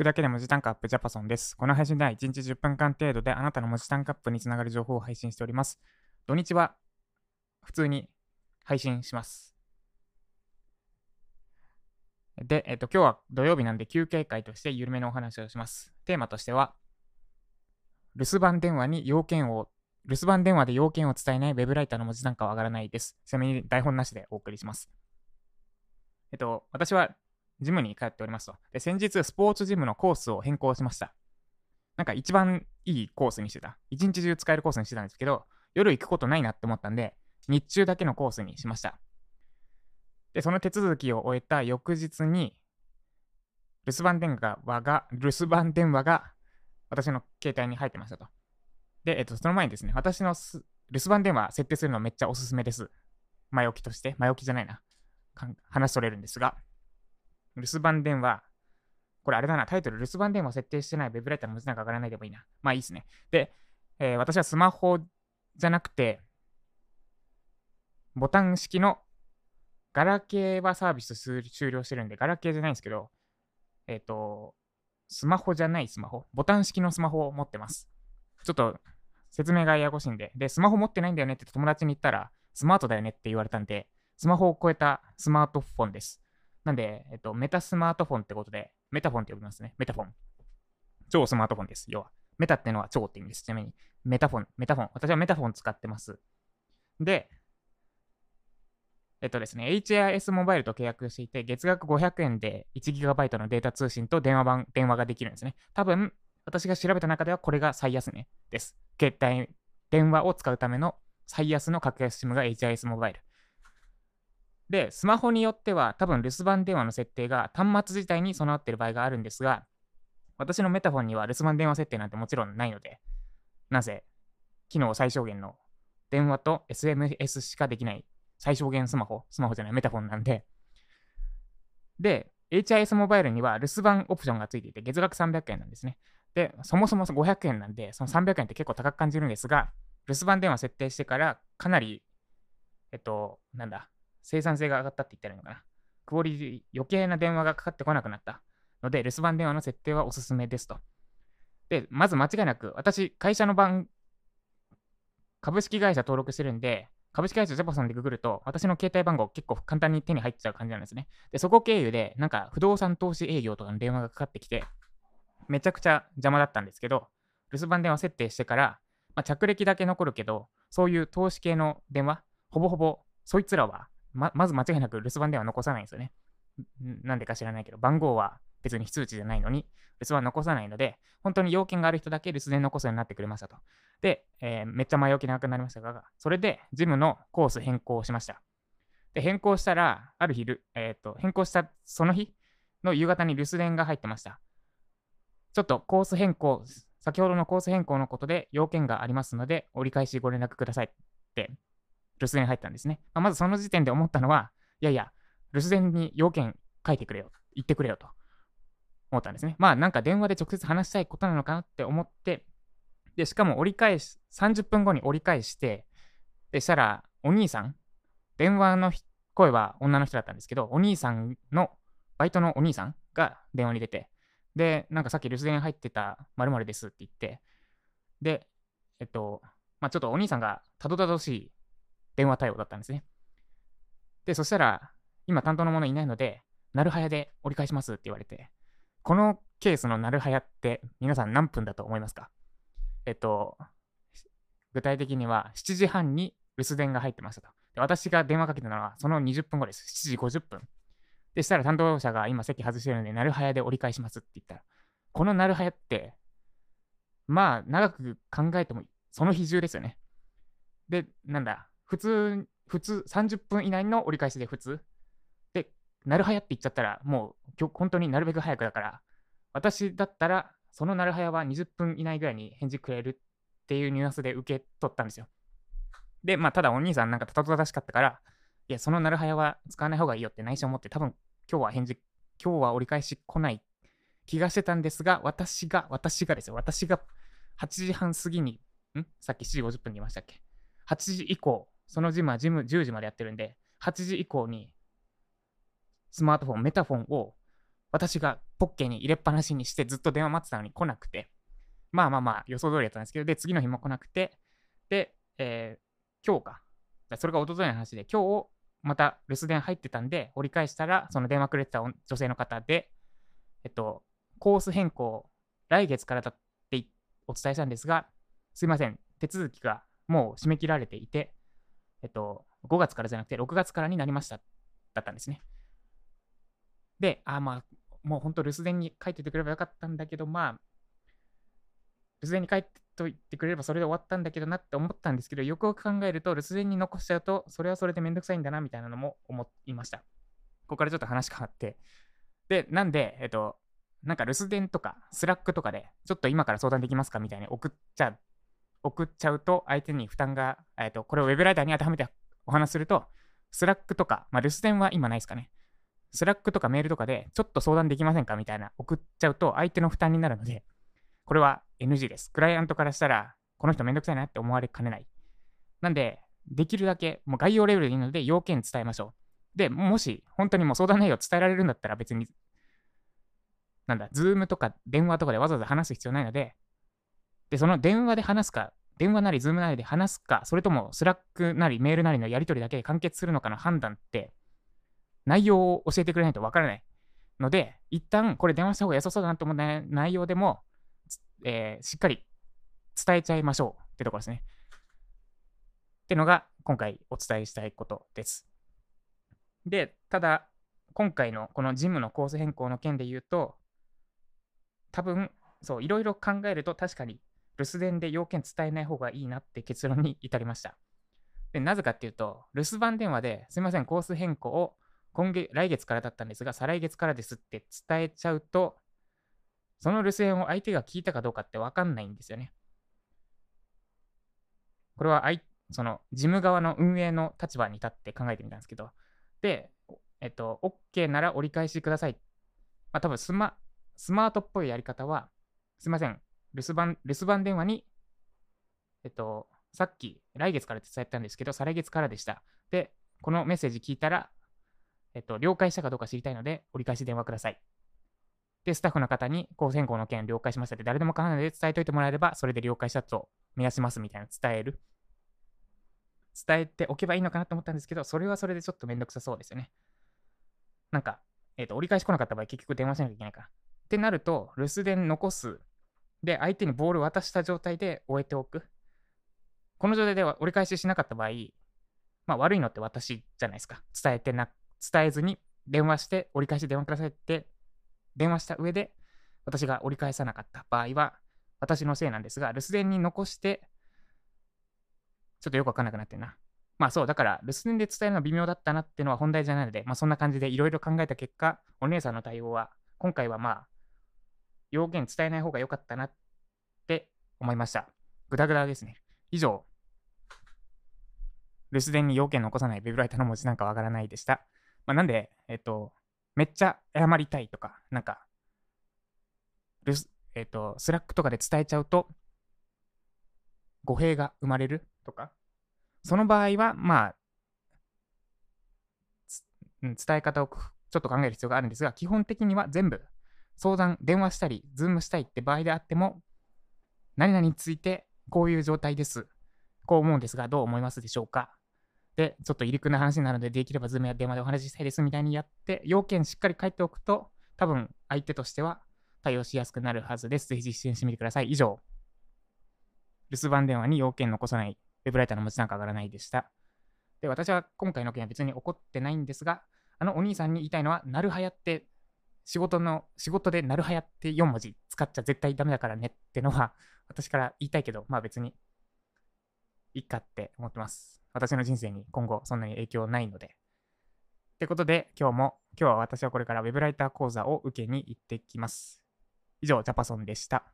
くだけで文字単価アップジャパソンです。この配信では1日10分間程度であなたの文字単価アップにつながる情報を配信しております。土日は普通に配信します。で、えっと、今日は土曜日なんで休憩会として緩めのお話をします。テーマとしては、留守番電話に要件を、留守番電話で要件を伝えないウェブライターの文字単価は上がらないです。ちなみに台本なしでお送りします。えっと、私はジムに通っておりますと。で、先日、スポーツジムのコースを変更しました。なんか一番いいコースにしてた。一日中使えるコースにしてたんですけど、夜行くことないなって思ったんで、日中だけのコースにしました。で、その手続きを終えた翌日に、留守番電話が、留守番電話が私の携帯に入ってましたと。で、えっと、その前にですね、私の留守番電話設定するのめっちゃおすすめです。前置きとして、前置きじゃないな。かん話それるんですが、留守番電話、これあれだな、タイトル、留守番電話設定してないウェブライターの文字なんか上がらないでもいいな。まあいいですね。で、えー私はスマホじゃなくて、ボタン式のガラケーはサービス終了してるんで、ガラケーじゃないんですけど、えっ、と、スマホじゃないスマホ、ボタン式のスマホを持ってます。ちょっと説明がややこしいんで、で、スマホ持ってないんだよねって友達に言ったら、スマートだよねって言われたんで、スマホを超えたスマートフォンです。なんで、えっと、メタスマートフォンってことで、メタフォンって呼びますね。メタフォン。超スマートフォンです。要は。メタってのは超って意味です。ちなみに。メタフォン、メタフォン。私はメタフォン使ってます。で、えっとですね、HIS モバイルと契約していて、月額500円で 1GB のデータ通信と電話番、電話ができるんですね。多分、私が調べた中ではこれが最安値です。携帯、電話を使うための最安の格安 SIM が HIS モバイル。で、スマホによっては多分留守番電話の設定が端末自体に備わっている場合があるんですが、私のメタフォンには留守番電話設定なんてもちろんないので、なぜ、機能最小限の電話と SMS しかできない最小限スマホ、スマホじゃないメタフォンなんで、で、HIS モバイルには留守番オプションがついていて、月額300円なんですね。で、そもそも500円なんで、その300円って結構高く感じるんですが、留守番電話設定してからかなり、えっと、なんだ、生産性が上がったって言ったらいいのかな。クオリティ、余計な電話がかかってこなくなったので、留守番電話の設定はおすすめですと。で、まず間違いなく、私、会社の番、株式会社登録してるんで、株式会社ジャパソンでググると、私の携帯番号結構簡単に手に入っちゃう感じなんですね。で、そこ経由で、なんか不動産投資営業とかの電話がかかってきて、めちゃくちゃ邪魔だったんですけど、留守番電話設定してから、まあ、着歴だけ残るけど、そういう投資系の電話、ほぼほぼ、そいつらは、ままず間違いなく留守番電話残さないんですよね。なんでか知らないけど、番号は別に非通知じゃないのに、留守番残さないので、本当に要件がある人だけ留守電残すようになってくれましたと。で、えーめっちゃ前置き長くなりましたが、それでジムのコース変更しました。で、変更したら、ある日、えっ、と、変更したその日の夕方に留守電が入ってました。ちょっとコース変更、先ほどのコース変更のことで要件がありますので、折り返しご連絡くださいって、留守電入ったんですね。ままずその時点で思ったのは、いやいや、留守電に要件書いてくれよ、言ってくれよと思ったんですね。まあなんか電話で直接話したいことなのかなって思って、で、しかも折り返し、30分後に折り返して、で、したら、お兄さん、電話の声は女の人だったんですけど、お兄さんの、バイトのお兄さんが電話に出て、で、なんかさっき留守電入ってた〇〇ですって言って、で、えっと、まあちょっとお兄さんがたどたどしい電話対応だったんですね。で、そしたら、今担当の者いないので、なるはやで折り返しますって言われて、このケースのなるはやって皆さん何分だと思いますか？えっと、具体的には7時半に留守電が入ってましたと。で私が電話かけたのはその20分後です。7時50分。でしたら担当者が今席外してるので、なるはやで折り返しますって言ったら、このなるはやって、まあ長く考えてもその日中ですよね。で、なんだ、普通、普通、30分以内の折り返しで普通。で、なるはやって言っちゃったら、もう今日本当になるべく早くだから、私だったら、そのなるはやは20分以内ぐらいに返事くれるっていうニュアンスで受け取ったんですよ。で、まあ、ただお兄さんなんかたたたしかったから、いや、そのなるはやは使わない方がいいよって内心思って、多分今日は返事、今日は折り返し来ない気がしてたんですが、私が、私がですよ、私が8時半過ぎに、ん？さっき7時50分に言いましたっけ ?8 時以降、そのジムはジム10時までやってるんで、8時以降にスマートフォン、メタフォンを私がポッケに入れっぱなしにしてずっと電話待ってたのに来なくて、まあまあまあ予想通りだったんですけど、で、次の日も来なくて、で、えー、今日か。それが一昨日の話で、今日また留守電入ってたんで、折り返したら、その電話くれてた女性の方で、えっと、コース変更、来月からだってお伝えしたんですが、すいません、手続きがもう締め切られていて、えっと、5月からじゃなくて6月からになりました、だったんですね。で、あ、まあ、もう本当留守電に書いててくればよかったんだけど、まあ、留守電に書いてといてくれればそれで終わったんだけどなって思ったんですけど、よくよく考えると留守電に残しちゃうと、それはそれでめんどくさいんだなみたいなのも思いました。ここからちょっと話変わって。で、なんで、えっと、なんか留守電とか、 Slack とかで、ちょっと今から相談できますかみたいに送っちゃ、送っちゃうと、相手に負担が、えっと、これをウェブライターに当てはめてお話すると、 Slack とか、まあ、留守電は今ないですかね。 Slack とかメールとかで、ちょっと相談できませんかみたいな送っちゃうと、相手の負担になるので、これは NG です。クライアントからしたら、この人めんどくさいなって思われかねない。なんで、できるだけ、もう概要レベルでいいので、要件伝えましょう。で、もし、本当にもう相談内容伝えられるんだったら別に、なんだ、 Zoom とか電話とかでわざわざ話す必要ないので、で、その電話で話すか、電話なり Zoom なりで話すか、それとも Slack なりメールなりのやり取りだけで完結するのかの判断って、内容を教えてくれないとわからないので、一旦これ電話した方が良さそうだなと思った内容でも、えー、しっかり伝えちゃいましょうってところですね。ってのが今回お伝えしたいことです。で、ただ、今回のこのジムのコース変更の件で言うと、多分、そう、いろいろ考えると確かに留守電で要件伝えない方がいいなって結論に至りました。で、なぜかっていうと、留守番電話ですいません、コース変更を今月、来月からだったんですが、再来月からですって伝えちゃうと、その留守電を相手が聞いたかどうかってわかんないんですよね。これはその事務側の運営の立場に立って考えてみたんですけど、で、えっと、OK なら折り返しください。まあ多分スマ、スマートっぽいやり方は、すいません、留守番、留守番電話に、えっと、さっき来月からって伝えたんですけど、再来月からでした。で、このメッセージ聞いたら、えっと、了解したかどうか知りたいので、折り返し電話ください。で、スタッフの方に、高専校の件了解しましたって誰でも構わないので伝えといてもらえれば、それで了解したと目指しますみたいな伝える。伝えておけばいいのかなと思ったんですけど、それはそれでちょっとめんどくさそうですよね。なんか、えっ、ー、と、折り返し来なかった場合、結局電話しなきゃいけないから。ってなると、留守電残す。で、相手にボール渡した状態で終えておく。この状態では折り返ししなかった場合、まあ悪いのって私じゃないですか。伝えてな、伝えずに電話して折り返し電話くださいって電話した上で私が折り返さなかった場合は私のせいなんですが、留守電に残してちょっとよくわかんなくなってるな。まあそう、だから留守電で伝えるのは微妙だったなっていうのは本題じゃないので、まあそんな感じでいろいろ考えた結果、お姉さんの対応は、今回はまあ、要件伝えない方が良かったなって思いました。ぐだぐだですね。以上、留守電に要件残さないベブライターの文字なんかわからないでした。まあなんで、えっと、めっちゃ謝りたいとか、なんか、えっと、 Slack とかで伝えちゃうと、語弊が生まれるとか、その場合は、まあ、伝え方をちょっと考える必要があるんですが、基本的には全部相談、電話したり、 Zoom したいって場合であっても、何々についてこういう状態です。こう思うんですが、どう思いますでしょうかで、ちょっと入り組んだ話なので、できればズームや電話でお話ししたいですみたいにやって、要件しっかり書いておくと、多分相手としては対応しやすくなるはずです。ぜひ実践してみてください。以上、留守番電話に要件残さないウェブライターの文字なんか上がらないでした。で、私は今回の件は別に怒ってないんですが、あのお兄さんに言いたいのは、なるはやって、仕事の、仕事でなるはやって4文字使っちゃ絶対ダメだからねってのは、私から言いたいけど、まあ別に、いいかって思ってます。私の人生に今後そんなに影響ないので。ってことで、今日も、今日は私はこれから web ライター講座を受けに行ってきます。以上、ジャパソンでした。